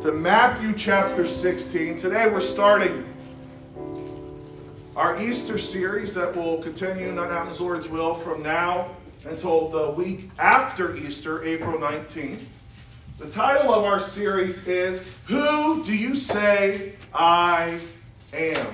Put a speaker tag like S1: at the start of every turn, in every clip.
S1: to Matthew chapter 16. Today we're starting our Easter series that will continue, not happens Lord's will, from now until the week after Easter, April 19th. The title of our series is Who Do You Say I Am?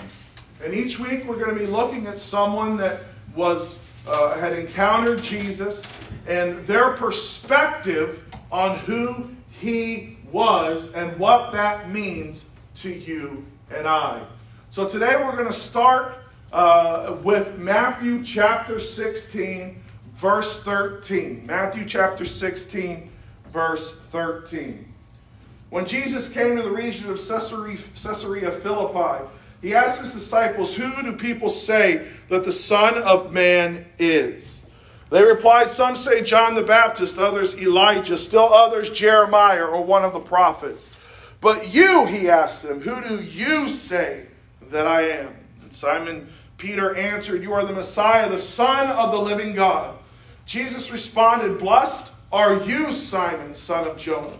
S1: And each week we're going to be looking at someone that was uh, had encountered Jesus and their perspective on who he was and what that means to you and I. So today we're going to start uh, with Matthew chapter 16, verse 13. Matthew chapter 16, verse 13. When Jesus came to the region of Caesarea, Caesarea Philippi, he asked his disciples, Who do people say that the Son of Man is? They replied, Some say John the Baptist, others Elijah, still others Jeremiah or one of the prophets. But you, he asked them, Who do you say that I am? And Simon Peter answered, You are the Messiah, the Son of the living God. Jesus responded, Blessed are you, Simon, son of Jonah,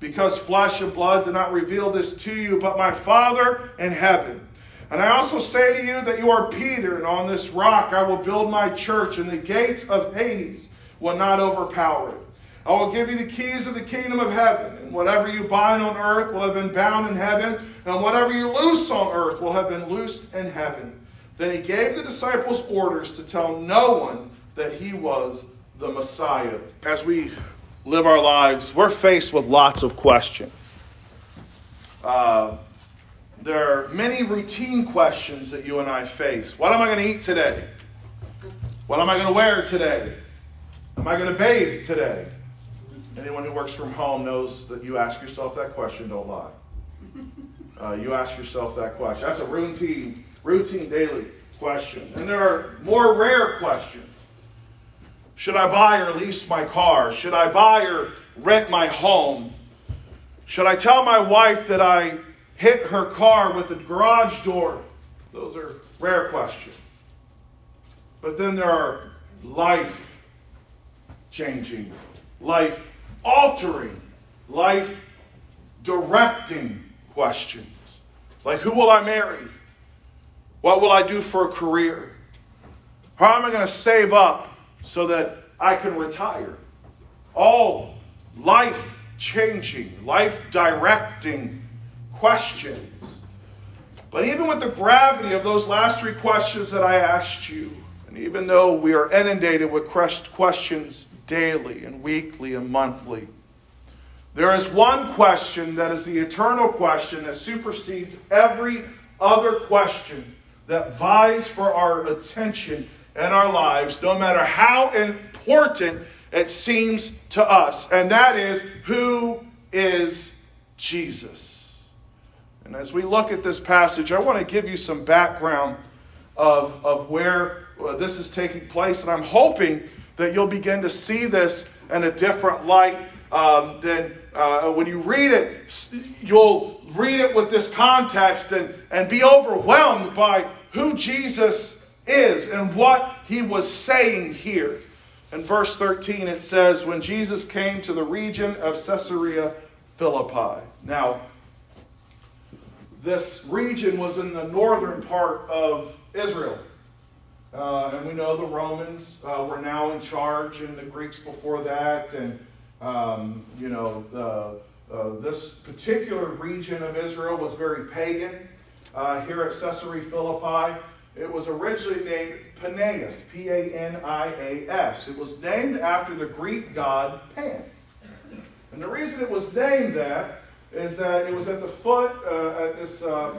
S1: because flesh and blood did not reveal this to you, but my Father in heaven. And I also say to you that you are Peter, and on this rock I will build my church, and the gates of Hades will not overpower it. I will give you the keys of the kingdom of heaven, and whatever you bind on earth will have been bound in heaven, and whatever you loose on earth will have been loosed in heaven. Then he gave the disciples orders to tell no one that he was the Messiah. As we live our lives, we're faced with lots of questions. Uh, there are many routine questions that you and I face. What am I going to eat today? What am I going to wear today? Am I going to bathe today? Anyone who works from home knows that you ask yourself that question, don't lie. Uh, you ask yourself that question. That's a routine, routine daily question. And there are more rare questions. Should I buy or lease my car? Should I buy or rent my home? Should I tell my wife that I hit her car with a garage door? Those are rare questions. But then there are life changing, life altering, life directing questions. Like, who will I marry? What will I do for a career? How am I going to save up so that I can retire? All life changing, life directing questions. But even with the gravity of those last three questions that I asked you, and even though we are inundated with questions daily and weekly and monthly, there is one question that is the eternal question that supersedes every other question that vies for our attention and our lives, no matter how important it seems to us. And that is who is Jesus? And as we look at this passage, I want to give you some background of, of where uh, this is taking place. And I'm hoping that you'll begin to see this in a different light um, than uh, when you read it. You'll read it with this context and, and be overwhelmed by who Jesus is and what he was saying here. In verse 13, it says, When Jesus came to the region of Caesarea Philippi. Now, this region was in the northern part of Israel. Uh, and we know the Romans uh, were now in charge, and the Greeks before that. And, um, you know, the, uh, this particular region of Israel was very pagan. Uh, here at Caesarea Philippi, it was originally named Panias, P A N I A S. It was named after the Greek god Pan. And the reason it was named that is that it was at the foot, uh, at this, uh, uh,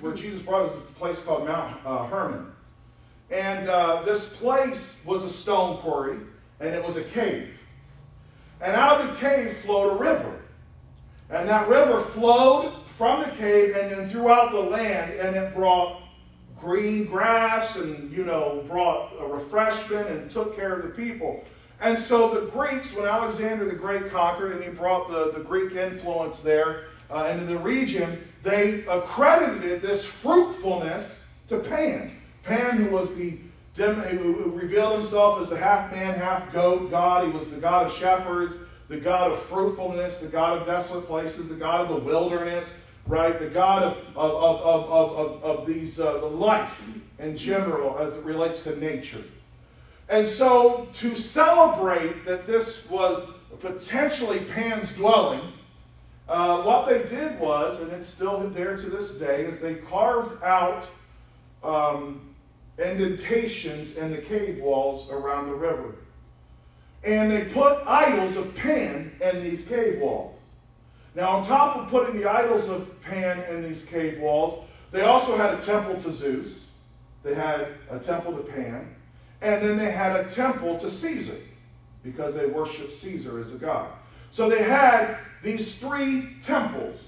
S1: where Jesus brought us, a place called Mount uh, Hermon. And uh, this place was a stone quarry, and it was a cave. And out of the cave flowed a river. And that river flowed from the cave and then throughout the land, and it brought green grass and, you know, brought a refreshment and took care of the people. And so the Greeks, when Alexander the Great conquered and he brought the, the Greek influence there uh, into the region, they accredited this fruitfulness to Pan. Pan, who was the who revealed himself as the half man, half goat God. He was the God of shepherds, the God of fruitfulness, the God of desolate places, the God of the wilderness, right? The God of, of, of, of, of, of these, uh, the life in general as it relates to nature. And so, to celebrate that this was potentially Pan's dwelling, uh, what they did was, and it's still there to this day, is they carved out um, indentations in the cave walls around the river. And they put idols of Pan in these cave walls. Now, on top of putting the idols of Pan in these cave walls, they also had a temple to Zeus. They had a temple to Pan. And then they had a temple to Caesar because they worshiped Caesar as a god. So they had these three temples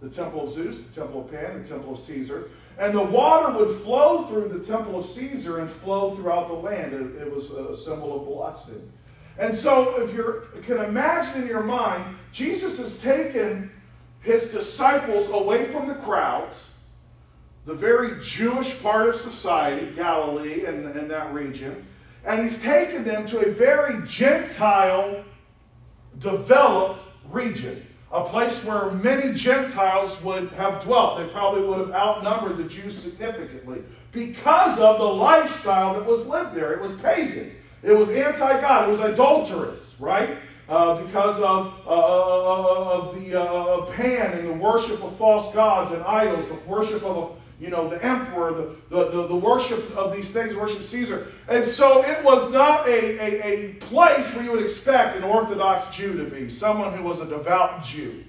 S1: the temple of Zeus, the temple of Pan, the temple of Caesar. And the water would flow through the temple of Caesar and flow throughout the land. It, it was a symbol of blessing. And so, if you can imagine in your mind, Jesus has taken his disciples away from the crowds, the very Jewish part of society, Galilee and, and that region, and he's taken them to a very Gentile, developed region a place where many Gentiles would have dwelt. They probably would have outnumbered the Jews significantly because of the lifestyle that was lived there. It was pagan, it was anti God, it was adulterous, right? Uh, because of, uh, uh of the uh, Pan and the worship of false gods and idols, the worship of you know, the emperor, the, the, the, the, worship of these things, worship Caesar. And so it was not a, a, a place where you would expect an Orthodox Jew to be, someone who was a devout Jew.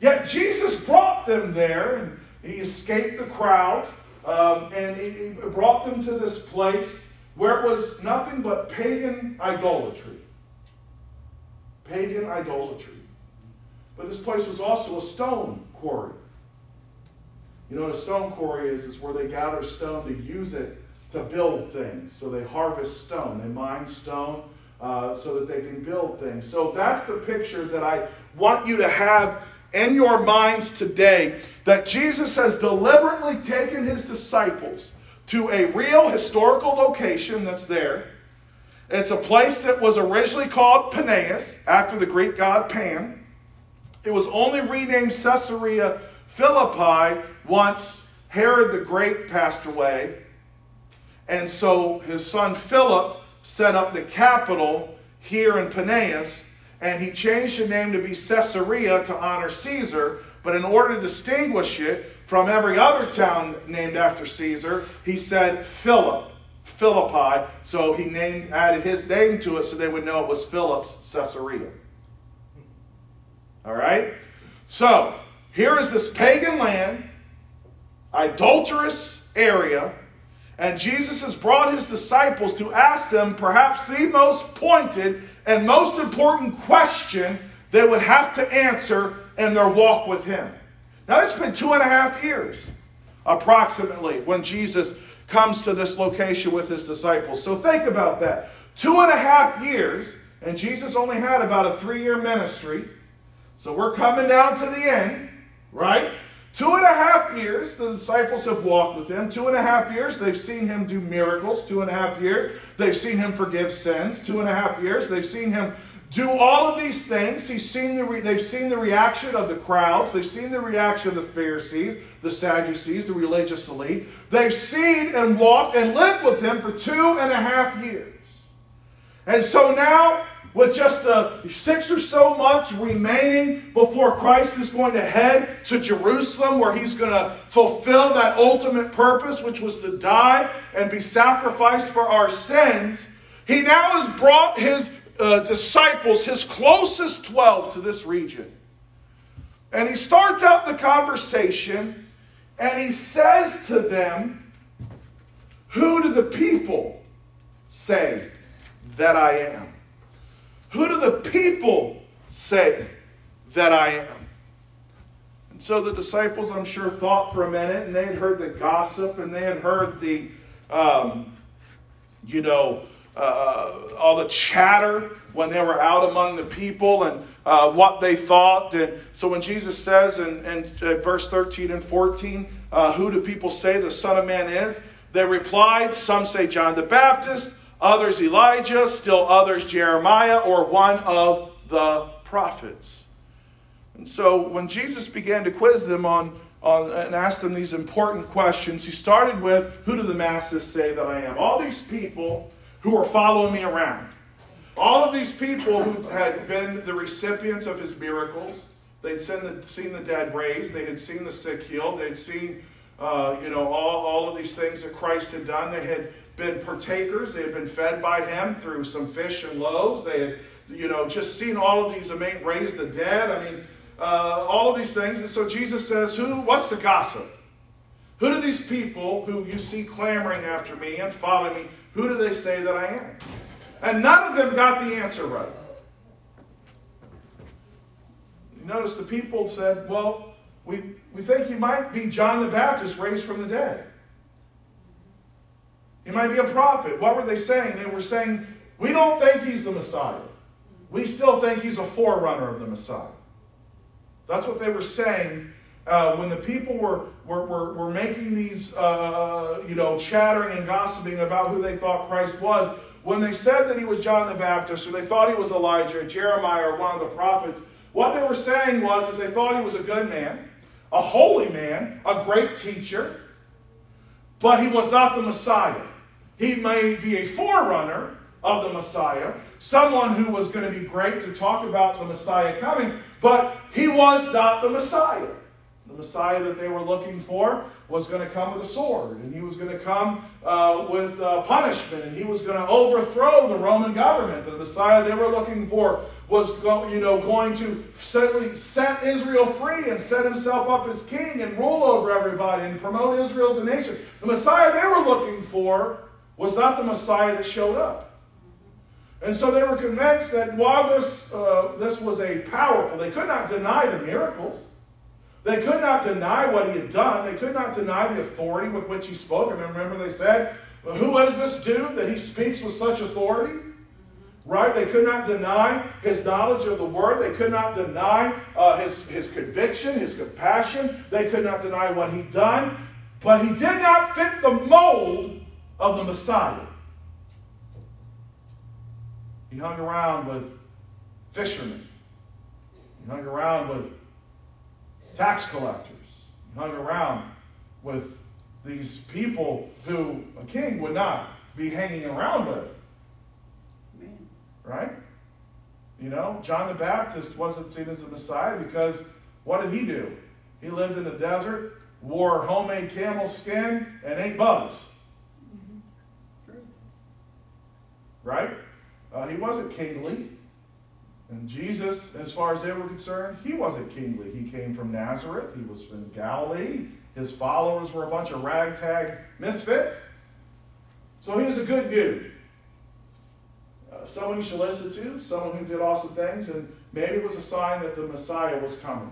S1: Yet Jesus brought them there, and he escaped the crowd, um, and he, he brought them to this place where it was nothing but pagan idolatry. Pagan idolatry. But this place was also a stone quarry. You know what a stone quarry is? It's where they gather stone to use it to build things. So they harvest stone, they mine stone uh, so that they can build things. So that's the picture that I want you to have in your minds today that Jesus has deliberately taken his disciples to a real historical location that's there. It's a place that was originally called Paneas, after the Greek god Pan. It was only renamed Caesarea Philippi, once Herod the Great passed away, and so his son Philip set up the capital here in Paneas, and he changed the name to be Caesarea to honor Caesar. But in order to distinguish it from every other town named after Caesar, he said Philip, Philippi. So he named, added his name to it so they would know it was Philip's Caesarea. All right? So here is this pagan land, idolatrous area, and Jesus has brought his disciples to ask them perhaps the most pointed and most important question they would have to answer in their walk with him. Now, it's been two and a half years, approximately, when Jesus comes to this location with his disciples. So think about that. Two and a half years, and Jesus only had about a three year ministry. So we're coming down to the end right? Two and a half years, the disciples have walked with him. Two and a half years, they've seen him do miracles. Two and a half years, they've seen him forgive sins. Two and a half years, they've seen him do all of these things. He's seen the re- they've seen the reaction of the crowds. They've seen the reaction of the Pharisees, the Sadducees, the religious elite. They've seen and walked and lived with him for two and a half years. And so now with just uh, six or so months remaining before Christ is going to head to Jerusalem, where he's going to fulfill that ultimate purpose, which was to die and be sacrificed for our sins, he now has brought his uh, disciples, his closest 12, to this region. And he starts out the conversation and he says to them, Who do the people say that I am? Who do the people say that I am? And so the disciples, I'm sure, thought for a minute, and they had heard the gossip, and they had heard the, um, you know, uh, all the chatter when they were out among the people and uh, what they thought. And so when Jesus says in, in, in verse 13 and 14, uh, Who do people say the Son of Man is? They replied, Some say John the Baptist, others Elijah, still others Jeremiah, or one of the prophets. And so when Jesus began to quiz them on, on and ask them these important questions, he started with, Who do the masses say that I am? All these people who are following me around. All of these people who had been the recipients of his miracles, they'd seen the, seen the dead raised, they had seen the sick healed, they'd seen, uh, you know, all, all of these things that Christ had done. They had been partakers, they had been fed by him through some fish and loaves. They had, you know, just seen all of these, mean, raise the dead. I mean, uh, all of these things. And so Jesus says, Who, what's the gossip? Who do these people who you see clamoring after me and following me, who do they say that I am? And none of them got the answer right. You notice the people said, Well, we, we think he might be John the Baptist raised from the dead. He might be a prophet. What were they saying? They were saying, We don't think he's the Messiah. We still think he's a forerunner of the Messiah. That's what they were saying uh, when the people were, were, were, were making these, uh, you know, chattering and gossiping about who they thought Christ was, when they said that he was John the Baptist, or they thought he was Elijah, or Jeremiah, or one of the prophets, what they were saying was is they thought he was a good man, a holy man, a great teacher, but he was not the Messiah. He may be a forerunner of the Messiah, someone who was going to be great to talk about the Messiah coming, but he was not the Messiah. The Messiah that they were looking for was going to come with a sword, and he was going to come uh, with uh, punishment, and he was going to overthrow the Roman government. The Messiah they were looking for was go, you know, going to set, set Israel free and set himself up as king and rule over everybody and promote Israel as a nation. The Messiah they were looking for was not the Messiah that showed up. And so they were convinced that while this, uh, this was a powerful, they could not deny the miracles. They could not deny what he had done. They could not deny the authority with which he spoke. I remember they said, well, Who is this dude that he speaks with such authority? Right? They could not deny his knowledge of the word. They could not deny uh, his, his conviction, his compassion. They could not deny what he'd done. But he did not fit the mold of the Messiah. He hung around with fishermen. He hung around with tax collectors. He hung around with these people who a king would not be hanging around with. Right? You know, John the Baptist wasn't seen as the Messiah because what did he do? He lived in the desert, wore homemade camel skin, and ate bugs. Mm-hmm. Right? Uh, he wasn't kingly. And Jesus, as far as they were concerned, he wasn't kingly. He came from Nazareth, he was from Galilee. His followers were a bunch of ragtag misfits. So he was a good dude. Uh, someone you should listen to, someone who did awesome things, and maybe it was a sign that the Messiah was coming.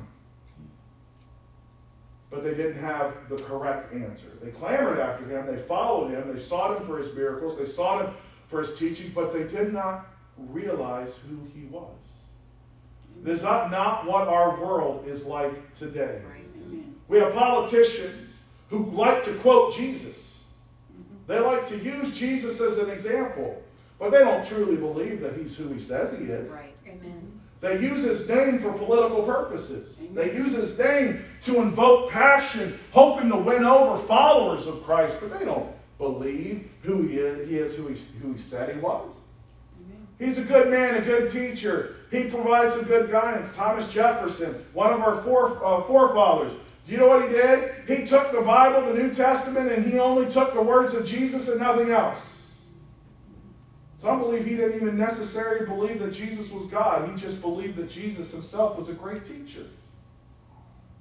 S1: But they didn't have the correct answer. They clamored after him, they followed him, they sought him for his miracles, they sought him for his teaching, but they did not realize who he was. This is not, not what our world is like today. We have politicians who like to quote Jesus. Mm-hmm. They like to use Jesus as an example, but they don't truly believe that he's who he says he is.
S2: Right. Amen.
S1: They use his name for political purposes. Amen. They use his name to invoke passion, hoping to win over followers of Christ, but they don't believe who he is, he is who, he, who he said he was. He's a good man, a good teacher. He provides some good guidance. Thomas Jefferson, one of our fore, uh, forefathers. Do you know what he did? He took the Bible, the New Testament, and he only took the words of Jesus and nothing else. Some believe he didn't even necessarily believe that Jesus was God. He just believed that Jesus himself was a great teacher.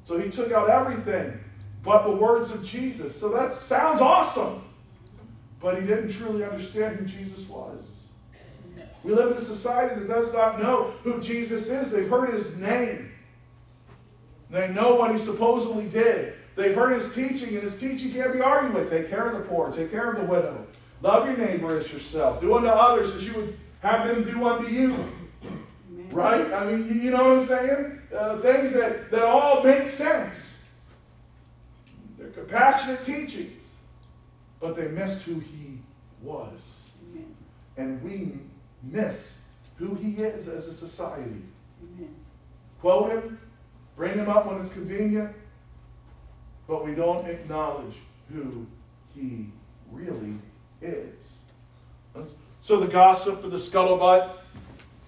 S1: So he took out everything but the words of Jesus. So that sounds awesome. But he didn't truly understand who Jesus was. We live in a society that does not know who Jesus is. They've heard his name. They know what he supposedly did. They've heard his teaching, and his teaching can't be argued with. Take care of the poor, take care of the widow. Love your neighbor as yourself. Do unto others as you would have them do unto you. Right? I mean, you know what I'm saying? Uh, things that, that all make sense. They're compassionate teachings, but they missed who he was. Amen. And we miss who he is as a society. Amen. Quote him, bring him up when it's convenient, but we don't acknowledge who he really is. So the gossip of the scuttlebutt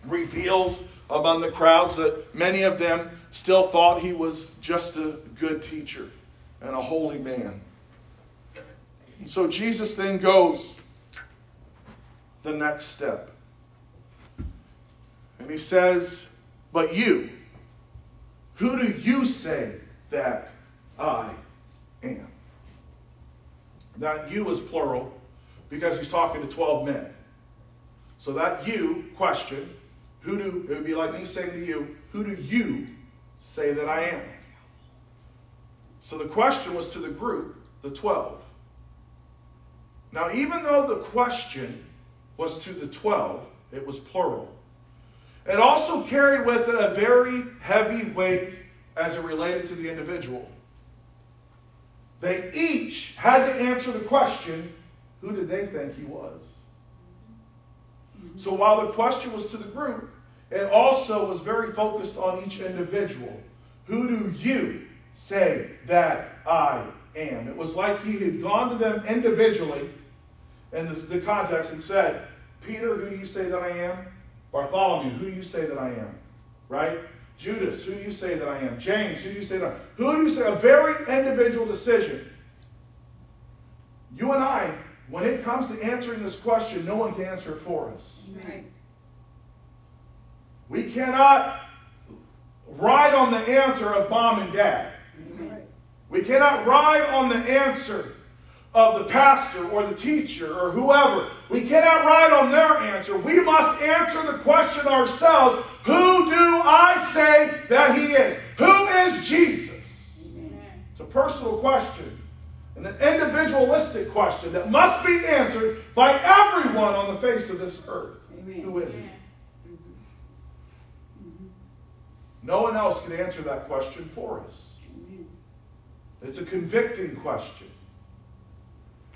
S1: reveals among the crowds that many of them still thought he was just a good teacher and a holy man. And so Jesus then goes the next step. And he says, But you, who do you say that I am? That you is plural because he's talking to 12 men. So that you question, who do, it would be like me saying to you, who do you say that I am? So the question was to the group, the 12. Now, even though the question was to the 12, it was plural. It also carried with it a very heavy weight as it related to the individual. They each had to answer the question who did they think he was? So while the question was to the group, it also was very focused on each individual. Who do you say that I am? It was like he had gone to them individually in the, the context and said, Peter, who do you say that I am? Bartholomew, who do you say that I am? Right? Judas, who do you say that I am? James, who do you say that I am? Who do you say? A very individual decision. You and I when it comes to answering this question, no one can answer it for us. Right. We cannot ride on the answer of mom and dad. Right. We cannot ride on the answer of the pastor or the teacher or whoever. We cannot ride on their answer. We must answer the question ourselves Who do I say that He is? Who is Jesus? Amen. It's a personal question and an individualistic question that must be answered by everyone on the face of this earth. Amen. Who is He? Mm-hmm. No one else can answer that question for us. It's a convicting question.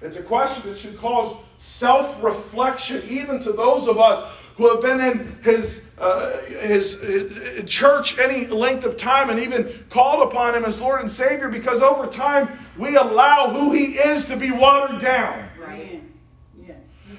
S1: It's a question that should cause self reflection, even to those of us who have been in his, uh, his, his, church any length of time and even called upon him as Lord and Savior because over time we allow who he is to be watered down. Right. Yes.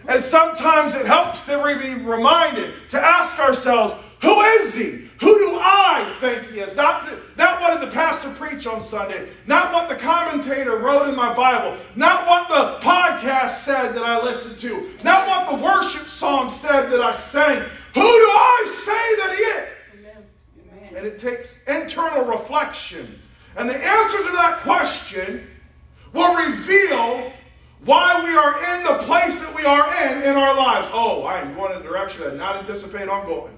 S1: And sometimes it helps to be reminded to ask ourselves, who is he? Who do I think he is? Not, not what did the pastor preach on Sunday, not what the commentator wrote in my Bible, not what the podcast said that I listened to, not what the worship song said that I sang. Who do I say that he is? Amen. And it takes internal reflection. And the answer to that question will reveal why we are in the place that we are in in our lives. Oh, I am going in a direction I did not anticipate on going.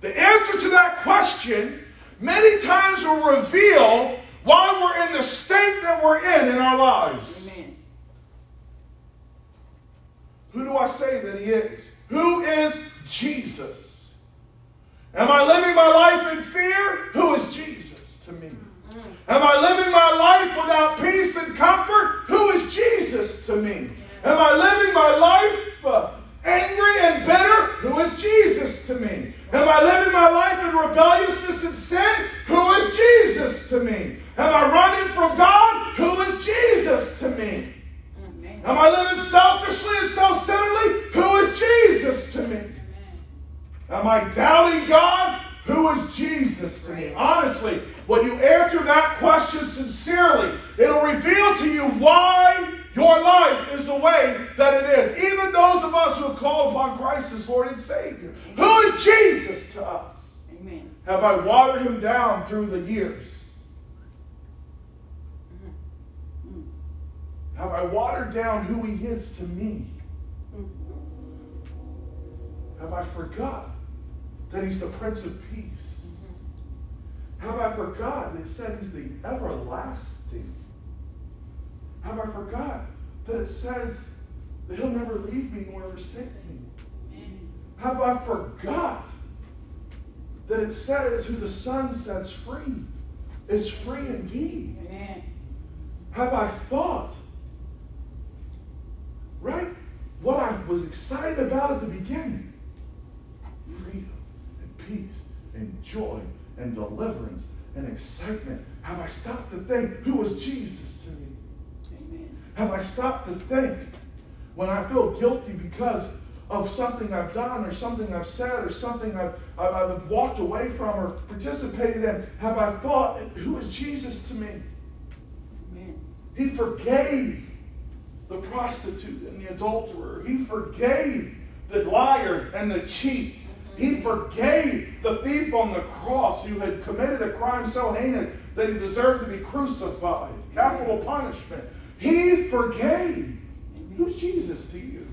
S1: The answer to that question many times will reveal why we're in the state that we're in in our lives. Amen. Who do I say that he is? Who is Jesus? Am I living my life in fear? Who is Jesus to me? Mm. Am I living my life without peace and comfort? Who is Jesus to me? Am I living my life uh, angry and bitter? Who is Jesus to me? Am I living my life in rebelliousness and sin? Who is Jesus to me? Am I running from God? Who is Jesus to me? Amen. Am I living selfishly and self centeredly? Who is Jesus to me? Amen. Am I doubting God? Who is Jesus to me? Honestly, when you answer that question sincerely, it'll reveal to you why your life is the way that it is. Even those of us who have called upon Christ as Lord and Savior. Who is Jesus to us? Amen. Have I watered him down through the years? Have I watered down who he is to me? Have I forgot that he's the Prince of Peace? Have I forgotten? It said he's the everlasting. Have I forgot that it says that he'll never leave me nor forsake me? Have I forgot that it says who the Son sets free is free indeed? Have I thought, right, what I was excited about at the beginning? Freedom and peace and joy and deliverance and excitement. Have I stopped to think who was Jesus to me? Have I stopped to think when I feel guilty because of something I've done or something I've said or something I've, I've walked away from or participated in? Have I thought, who is Jesus to me? Amen. He forgave the prostitute and the adulterer. He forgave the liar and the cheat. He forgave the thief on the cross who had committed a crime so heinous that he deserved to be crucified, capital punishment. He forgave. Who's Jesus to you?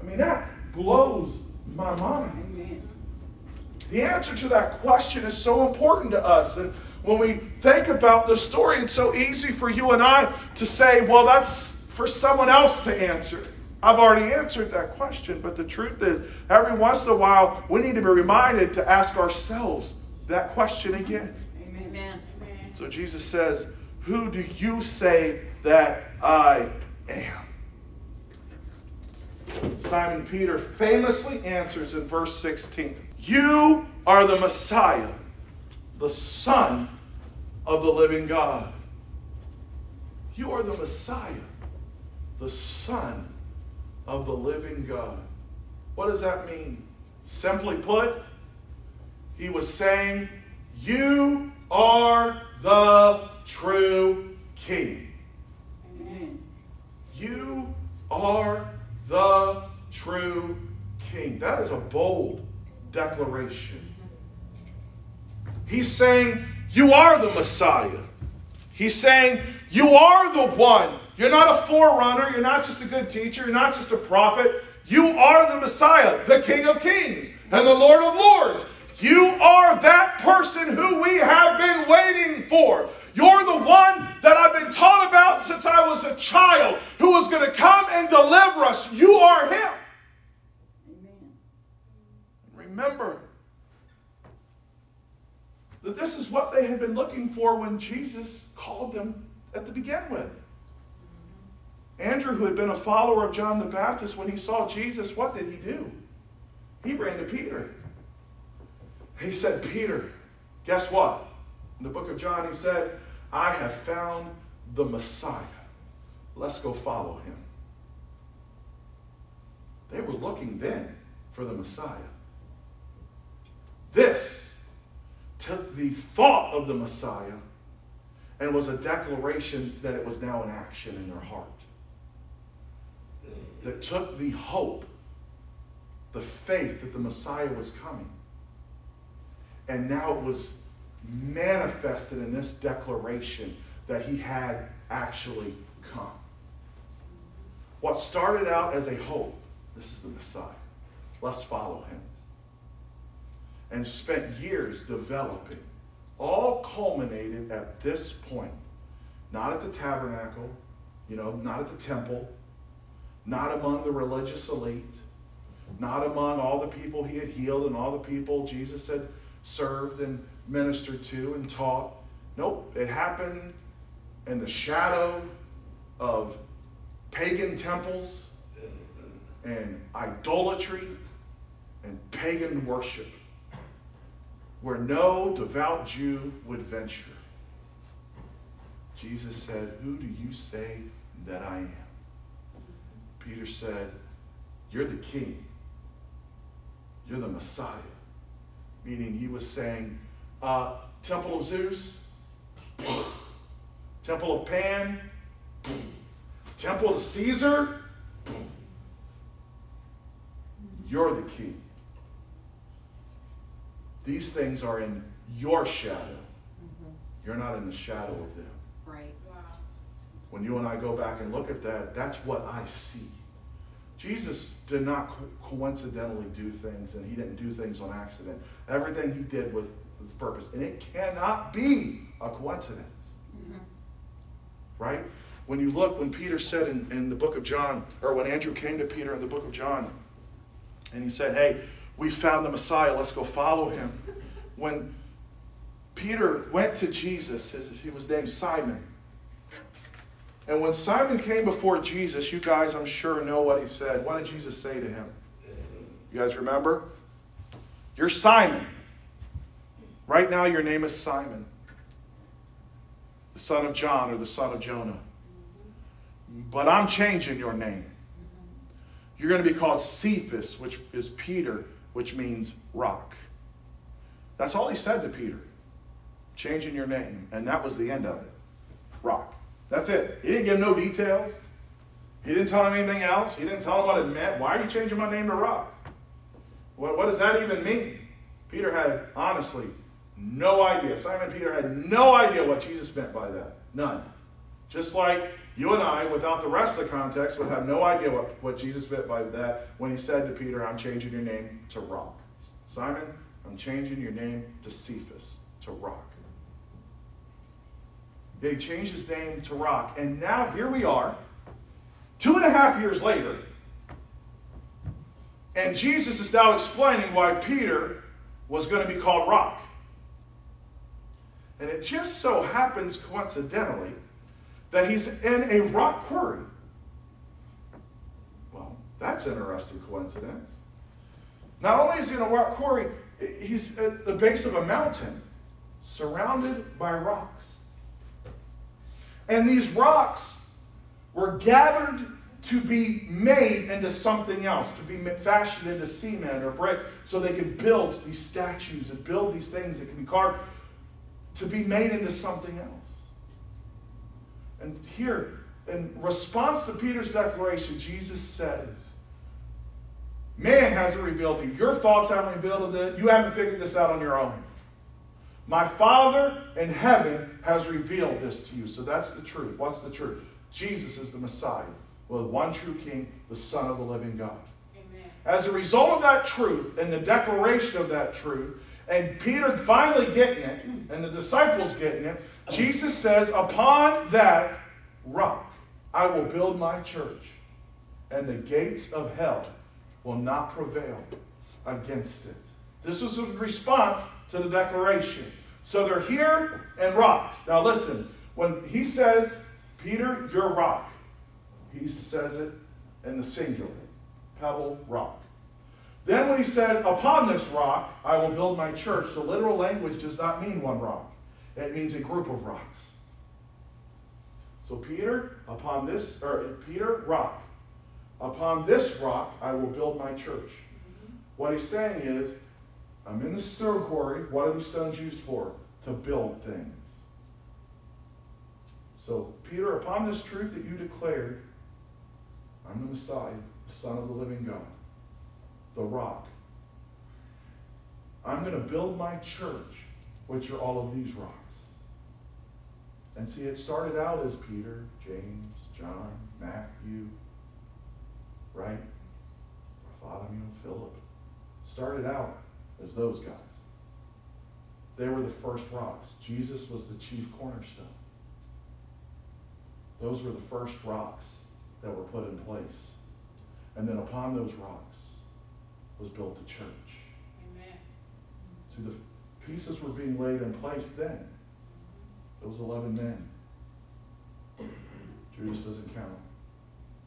S1: I mean, that blows my mind. The answer to that question is so important to us. And when we think about the story, it's so easy for you and I to say, well, that's for someone else to answer. I've already answered that question, but the truth is, every once in a while, we need to be reminded to ask ourselves that question again. Amen. So Jesus says, Who do you say that I am? Simon Peter famously answers in verse 16 You are the Messiah, the Son of the living God. You are the Messiah, the Son of the living God. What does that mean? Simply put, he was saying, You are the true King. Amen. You are the true King. That is a bold declaration. He's saying, You are the Messiah. He's saying, You are the one you're not a forerunner. You're not just a good teacher. You're not just a prophet. You are the Messiah, the King of Kings, and the Lord of Lords. You are that person who we have been waiting for. You're the one that I've been taught about since I was a child who was going to come and deliver us. You are Him. Remember that this is what they had been looking for when Jesus called them at the begin with. Andrew, who had been a follower of John the Baptist, when he saw Jesus, what did he do? He ran to Peter. He said, Peter, guess what? In the book of John, he said, I have found the Messiah. Let's go follow him. They were looking then for the Messiah. This took the thought of the Messiah and was a declaration that it was now an action in their heart that took the hope, the faith that the Messiah was coming, and now it was manifested in this declaration that he had actually come. What started out as a hope, this is the Messiah, let's follow him, and spent years developing, all culminated at this point. Not at the tabernacle, you know, not at the temple, not among the religious elite, not among all the people he had healed and all the people Jesus had served and ministered to and taught. Nope, it happened in the shadow of pagan temples and idolatry and pagan worship where no devout Jew would venture. Jesus said, Who do you say that I am? Peter said, You're the king. You're the Messiah. Meaning he was saying, uh, Temple of Zeus, Temple of Pan, Temple of Caesar, you're the king. These things are in your shadow. Mm-hmm. You're not in the shadow of them. Right. When you and I go back and look at that, that's what I see. Jesus did not co- coincidentally do things, and he didn't do things on accident. Everything he did with with purpose. And it cannot be a coincidence. Mm-hmm. Right? When you look, when Peter said in, in the book of John, or when Andrew came to Peter in the book of John, and he said, Hey, we found the Messiah, let's go follow him. When Peter went to Jesus, his, he was named Simon. And when Simon came before Jesus, you guys, I'm sure, know what he said. What did Jesus say to him? You guys remember? You're Simon. Right now, your name is Simon, the son of John or the son of Jonah. But I'm changing your name. You're going to be called Cephas, which is Peter, which means rock. That's all he said to Peter. Changing your name. And that was the end of it. Rock. That's it. He didn't give no details. He didn't tell him anything else. He didn't tell him what it meant. Why are you changing my name to Rock? What, what does that even mean? Peter had, honestly, no idea. Simon Peter had no idea what Jesus meant by that. None. Just like you and I, without the rest of the context, would have no idea what, what Jesus meant by that when he said to Peter, I'm changing your name to Rock. Simon, I'm changing your name to Cephas, to Rock. They changed his name to Rock. And now here we are, two and a half years later. And Jesus is now explaining why Peter was going to be called Rock. And it just so happens, coincidentally, that he's in a rock quarry. Well, that's an interesting coincidence. Not only is he in a rock quarry, he's at the base of a mountain surrounded by rocks. And these rocks were gathered to be made into something else, to be fashioned into cement or brick, so they could build these statues and build these things that can be carved to be made into something else. And here, in response to Peter's declaration, Jesus says, Man hasn't revealed you. Your thoughts haven't revealed it. You haven't figured this out on your own. My Father in heaven has revealed this to you. So that's the truth. What's the truth? Jesus is the Messiah, the one true King, the Son of the living God. Amen. As a result of that truth and the declaration of that truth, and Peter finally getting it, and the disciples getting it, Jesus says, Upon that rock I will build my church, and the gates of hell will not prevail against it. This was a response to the declaration. So they're here and rocks. Now listen, when he says, Peter, you're rock, he says it in the singular pebble rock. Then when he says, Upon this rock I will build my church, the literal language does not mean one rock, it means a group of rocks. So Peter, upon this, or Peter, rock. Upon this rock I will build my church. Mm-hmm. What he's saying is, I'm in the stone quarry. What are these stones used for? To build things. So, Peter, upon this truth that you declared, I'm the Messiah, the Son of the living God, the rock. I'm going to build my church, which are all of these rocks. And see, it started out as Peter, James, John, Matthew, right? Bartholomew, Philip. Started out as those guys. They were the first rocks. Jesus was the chief cornerstone. Those were the first rocks that were put in place. And then upon those rocks was built the church. Amen. See, the pieces were being laid in place then. Those 11 men. Judas doesn't count.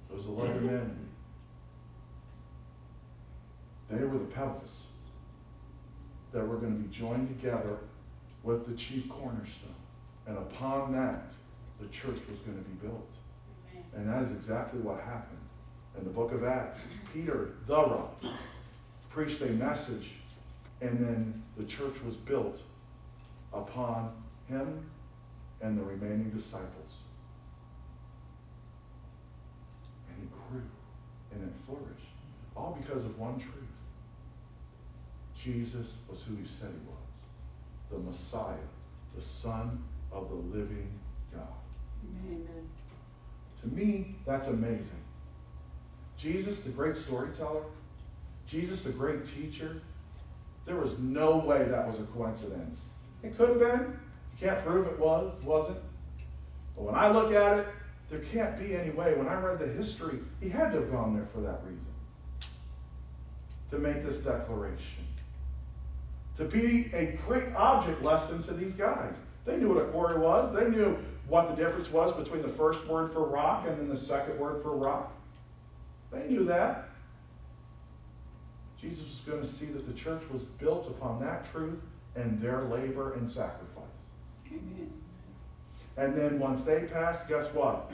S1: Those 11 men. They were the pebbles that were going to be joined together with the chief cornerstone. And upon that, the church was going to be built. And that is exactly what happened. In the book of Acts, Peter, the rock, preached a message, and then the church was built upon him and the remaining disciples. And it grew and it flourished, all because of one truth Jesus was who he said he was the Messiah, the Son of the living God. Amen. To me, that's amazing. Jesus, the great storyteller, Jesus, the great teacher, There was no way that was a coincidence. It could have been. You can't prove it was, wasn't. But when I look at it, there can't be any way. When I read the history, he had to have gone there for that reason. To make this declaration. To be a great object lesson to these guys. They knew what a quarry was. They knew what the difference was between the first word for rock and then the second word for rock. They knew that. Jesus was going to see that the church was built upon that truth and their labor and sacrifice. Amen. And then once they passed, guess what?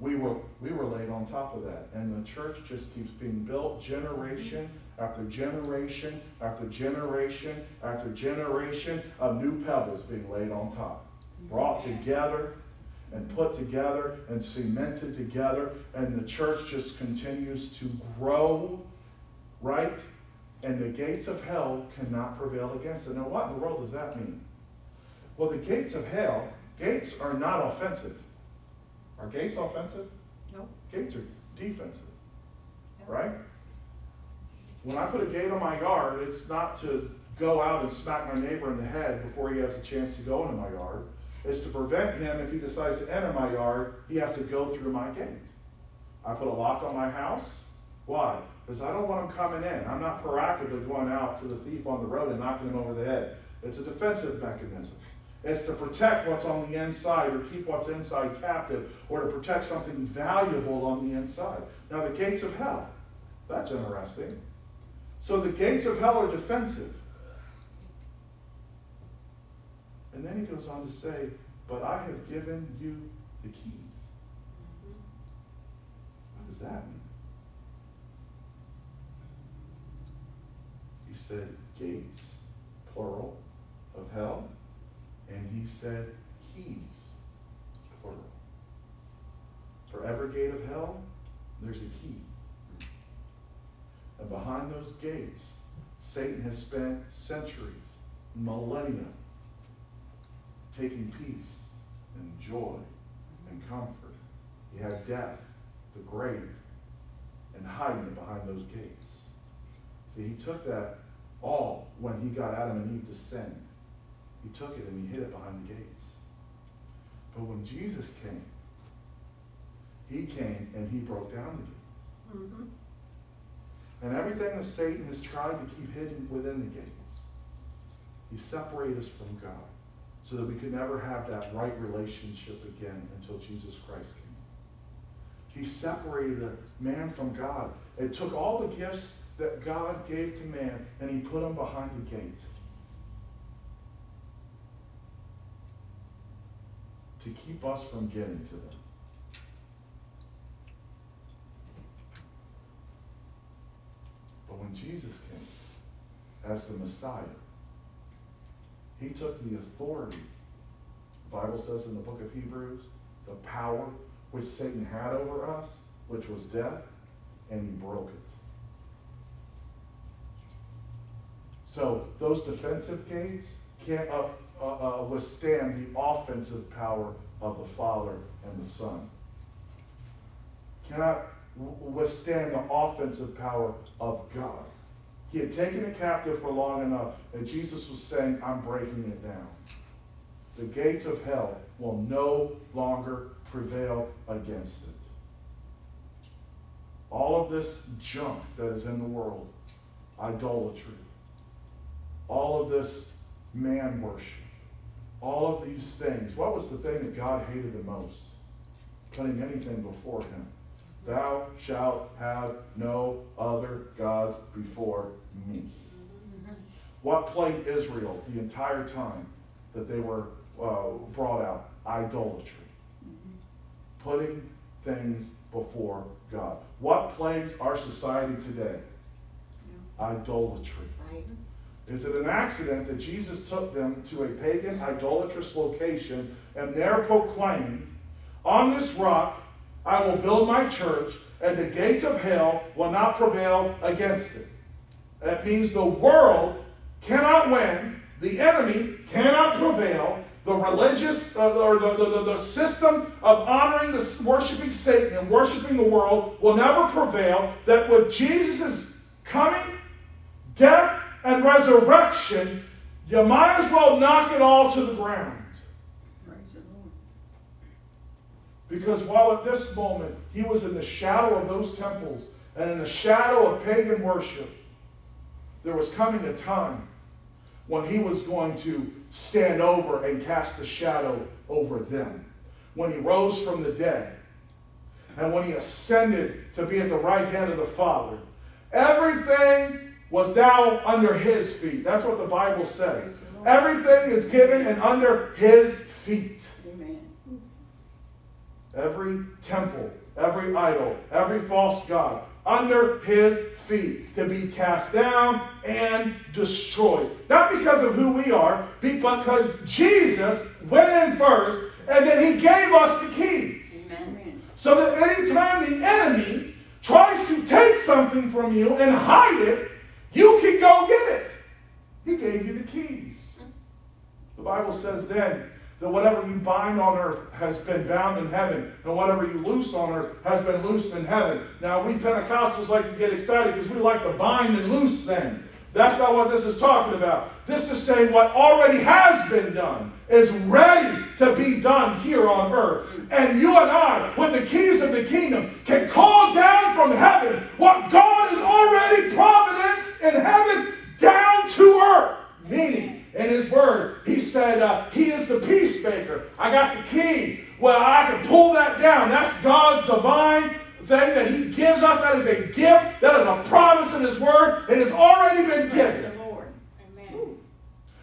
S1: We were, we were laid on top of that. And the church just keeps being built generation after generation after generation after generation of new pebbles being laid on top. Brought together and put together and cemented together. And the church just continues to grow, right? And the gates of hell cannot prevail against it. Now, what in the world does that mean? Well, the gates of hell, gates are not offensive. Are gates offensive?
S2: No.
S1: Gates are defensive, right? When I put a gate on my yard, it's not to go out and smack my neighbor in the head before he has a chance to go into my yard. It's to prevent him, if he decides to enter my yard, he has to go through my gate. I put a lock on my house. Why? Because I don't want him coming in. I'm not proactively going out to the thief on the road and knocking him over the head. It's a defensive mechanism. It's to protect what's on the inside or keep what's inside captive or to protect something valuable on the inside. Now, the gates of hell. That's interesting. So the gates of hell are defensive. And then he goes on to say, But I have given you the keys. What does that mean? He said, Gates, plural, of hell. And he said, Keys, plural. For every gate of hell, there's a key. And behind those gates, Satan has spent centuries, millennia, taking peace and joy and comfort. He had death, the grave, and hiding it behind those gates. See, he took that all when he got Adam and Eve to sin. He took it and he hid it behind the gates. But when Jesus came, he came and he broke down the gates. Mm-hmm. And everything that Satan has tried to keep hidden within the gates, he separated us from God so that we could never have that right relationship again until Jesus Christ came. He separated a man from God. It took all the gifts that God gave to man and he put them behind the gate. To keep us from getting to them. When Jesus came as the Messiah, he took the authority, the Bible says in the book of Hebrews, the power which Satan had over us, which was death, and he broke it. So those defensive gates can't uh, uh, uh, withstand the offensive power of the Father and the Son. Cannot withstand the offensive power of God. He had taken it captive for long enough, and Jesus was saying, I'm breaking it down. The gates of hell will no longer prevail against it. All of this junk that is in the world, idolatry, all of this man worship, all of these things. What was the thing that God hated the most? Putting anything before him. Thou shalt have no other gods before me. What plagued Israel the entire time that they were uh, brought out? Idolatry. Putting things before God. What plagues our society today? Idolatry. Right. Is it an accident that Jesus took them to a pagan, idolatrous location and there proclaimed, On this rock I will build my church, and the gates of hell will not prevail against it. That means the world cannot win, the enemy cannot prevail, the religious uh, or the, the, the, system of honoring the worshiping Satan and worshiping the world will never prevail. That with Jesus' coming, death, and resurrection, you might as well knock it all to the ground. Because while at this moment he was in the shadow of those temples and in the shadow of pagan worship, there was coming a time when he was going to stand over and cast a shadow over them. When he rose from the dead and when he ascended to be at the right hand of the Father, everything was now under his feet. That's what the Bible says. Everything is given and under his feet. Every temple, every idol, every false god, under his feet to be cast down and destroyed. Not because of who we are, but because Jesus went in first and then he gave us the keys. Amen. So that anytime the enemy tries to take something from you and hide it, you can go get it. He gave you the keys. The Bible says then that whatever you bind on earth has been bound in heaven, and whatever you loose on earth has been loosed in heaven. Now, we Pentecostals like to get excited because we like to bind and loose things. That's not what this is talking about. This is saying what already has been done is ready to be done here on earth. And you and I, with the keys of the kingdom, can call down from heaven what God has already providenced in heaven down to earth. Meaning, in his word, he said, uh, He is the peacemaker. I got the key. Well, I can pull that down. That's God's divine thing that he gives us. That is a gift. That is a promise in his word. It has already been given.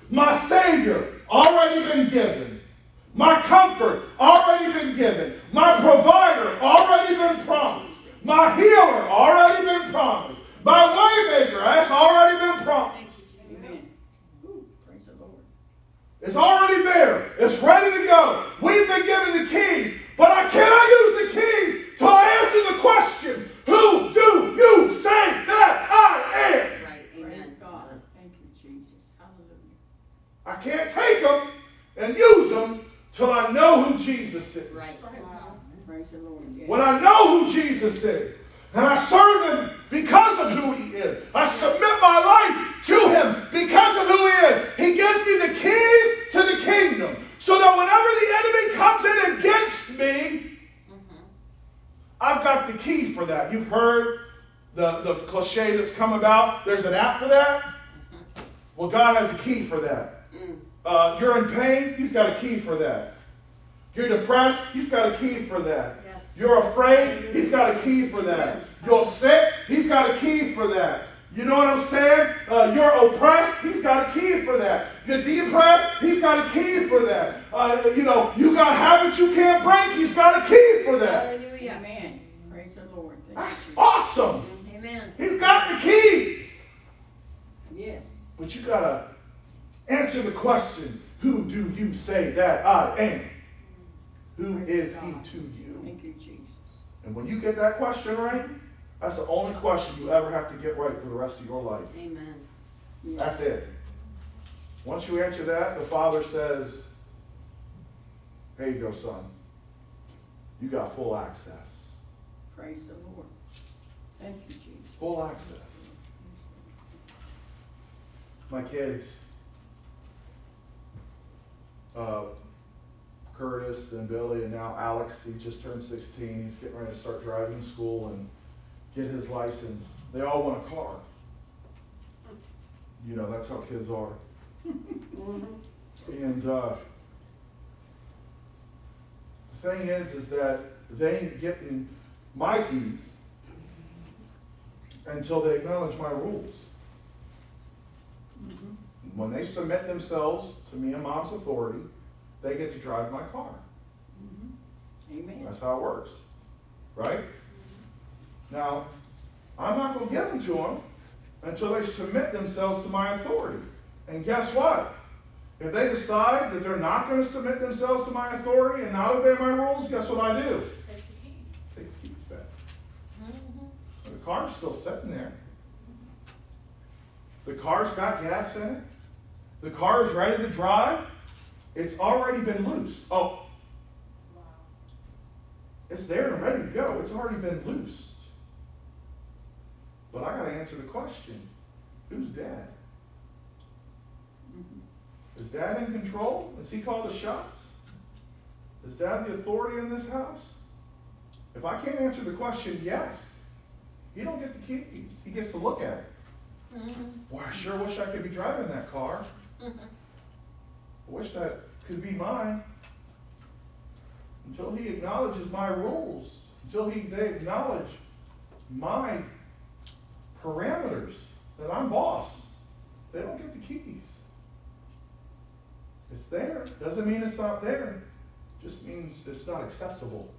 S1: My Savior, already been given. My comfort, already been given. My provider, already been promised. My healer, already been promised. My waymaker, that's already been promised. It's already there. It's ready to go. We've been given the keys, but I cannot use the keys till I answer the question, who do you say that I am? Right. Amen. God. Thank you, Jesus. Hallelujah. I can't take them and use them till I know who Jesus is. Right. Praise the Lord. When I know who Jesus is, and I serve him because of who he is. I submit my life to him because of who he is. He gives me the keys to the kingdom. So that whenever the enemy comes in against me, mm-hmm. I've got the key for that. You've heard the, the cliche that's come about. There's an app for that. Mm-hmm. Well, God has a key for that. Mm. Uh, you're in pain, He's got a key for that. You're depressed, He's got a key for that. You're afraid, he's got a key for that. You're sick, he's got a key for that. You know what I'm saying? Uh, you're oppressed, he's got a key for that. You're depressed, he's got a key for that. Uh, you know, you got habits you can't break, he's got a key for that.
S2: Hallelujah. Amen. Praise the Lord.
S1: Thank That's you. awesome.
S2: Amen.
S1: He's got the key.
S2: Yes.
S1: But you got to answer the question who do you say that I am? Who is he to you? And when you get that question right, that's the only question you ever have to get right for the rest of your life.
S2: Amen.
S1: That's it. Once you answer that, the Father says, Here you go, son. You got full access.
S2: Praise the Lord. Thank you, Jesus.
S1: Full access. My kids, uh, Curtis, then Billy, and now Alex. He just turned 16. He's getting ready to start driving school and get his license. They all want a car. You know, that's how kids are. and uh, the thing is, is that they ain't getting my keys until they acknowledge my rules. When they submit themselves to me and mom's authority, they get to drive my car.
S2: Mm-hmm. Amen.
S1: That's how it works. Right? Now, I'm not going to give them to them until they submit themselves to my authority. And guess what? If they decide that they're not going to submit themselves to my authority and not obey my rules, guess what I do? Take the keys back. Mm-hmm. The car's still sitting there. The car's got gas in it. The car is ready to drive. It's already been loosed. Oh, it's there and ready to go. It's already been loosed. But I got to answer the question who's dad? Mm-hmm. Is dad in control? Does he call the shots? Is dad the authority in this house? If I can't answer the question, yes, he don't get the keys. He gets to look at it. Mm-hmm. Boy, I sure wish I could be driving that car. I wish that could be mine. Until he acknowledges my rules, until he they acknowledge my parameters that I'm boss, they don't get the keys. It's there. Doesn't mean it's not there. Just means it's not accessible.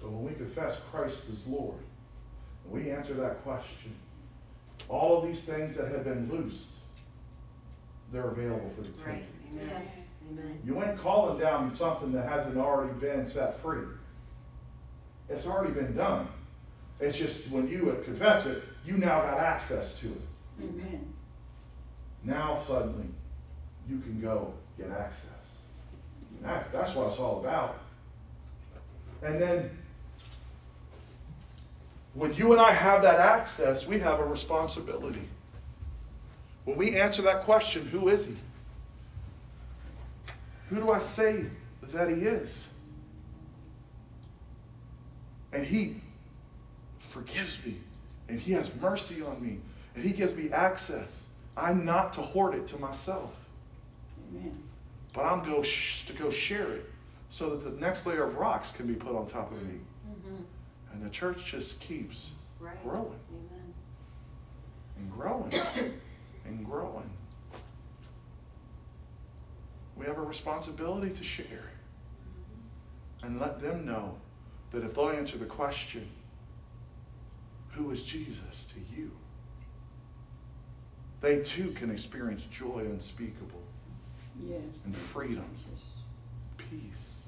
S1: So when we confess Christ as Lord, we answer that question, all of these things that have been loosed, they're available for the
S3: Right,
S1: taking.
S3: amen.
S2: Yes.
S3: Amen.
S1: You ain't calling down something that hasn't already been set free. It's already been done. It's just when you confess it, you now got access to it.
S2: Amen.
S1: Now suddenly, you can go get access. That's, that's what it's all about. And then, when you and I have that access, we have a responsibility. When we answer that question, who is he? Who do I say that he is? And he forgives me, and he has mercy on me, and he gives me access. I'm not to hoard it to myself,
S2: Amen.
S1: but I'm go sh- to go share it so that the next layer of rocks can be put on top of me.
S3: Mhm.
S1: And the church just keeps
S3: Right.
S1: growing
S3: Amen.
S1: and growing and growing. We have a responsibility to share and let them know that if they'll answer the question, who is Jesus to you? They too can experience joy unspeakable,
S2: Yes.
S1: And freedom. Peace,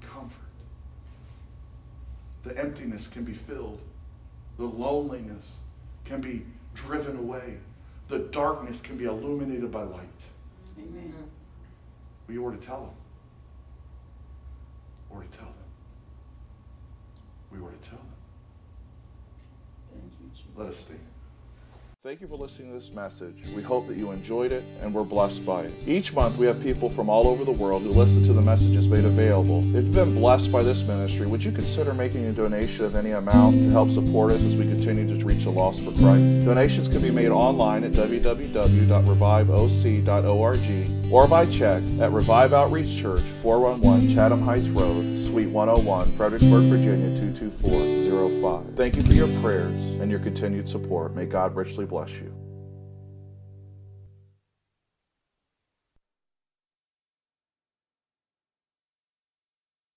S1: comfort. The emptiness can be filled, the loneliness can be driven away, the darkness can be illuminated by light.
S2: Amen.
S1: We ought to tell them. Or to tell them. We ought to tell them.
S2: Thank you, Jesus.
S1: Let us stand. Thank you for listening to this message. We hope that you enjoyed it and were blessed by it. Each month, we have people from all over the world who listen to the messages made available. If you've been blessed by this ministry, would you consider making a donation of any amount to help support us as we continue to reach the lost for Christ? Donations can be made online at www.reviveoc.org or by check at Revive Outreach Church, 411 Chatham Heights Road, Suite 101, Fredericksburg, Virginia 22405. Thank you for your prayers and your continued support. May God richly bless you.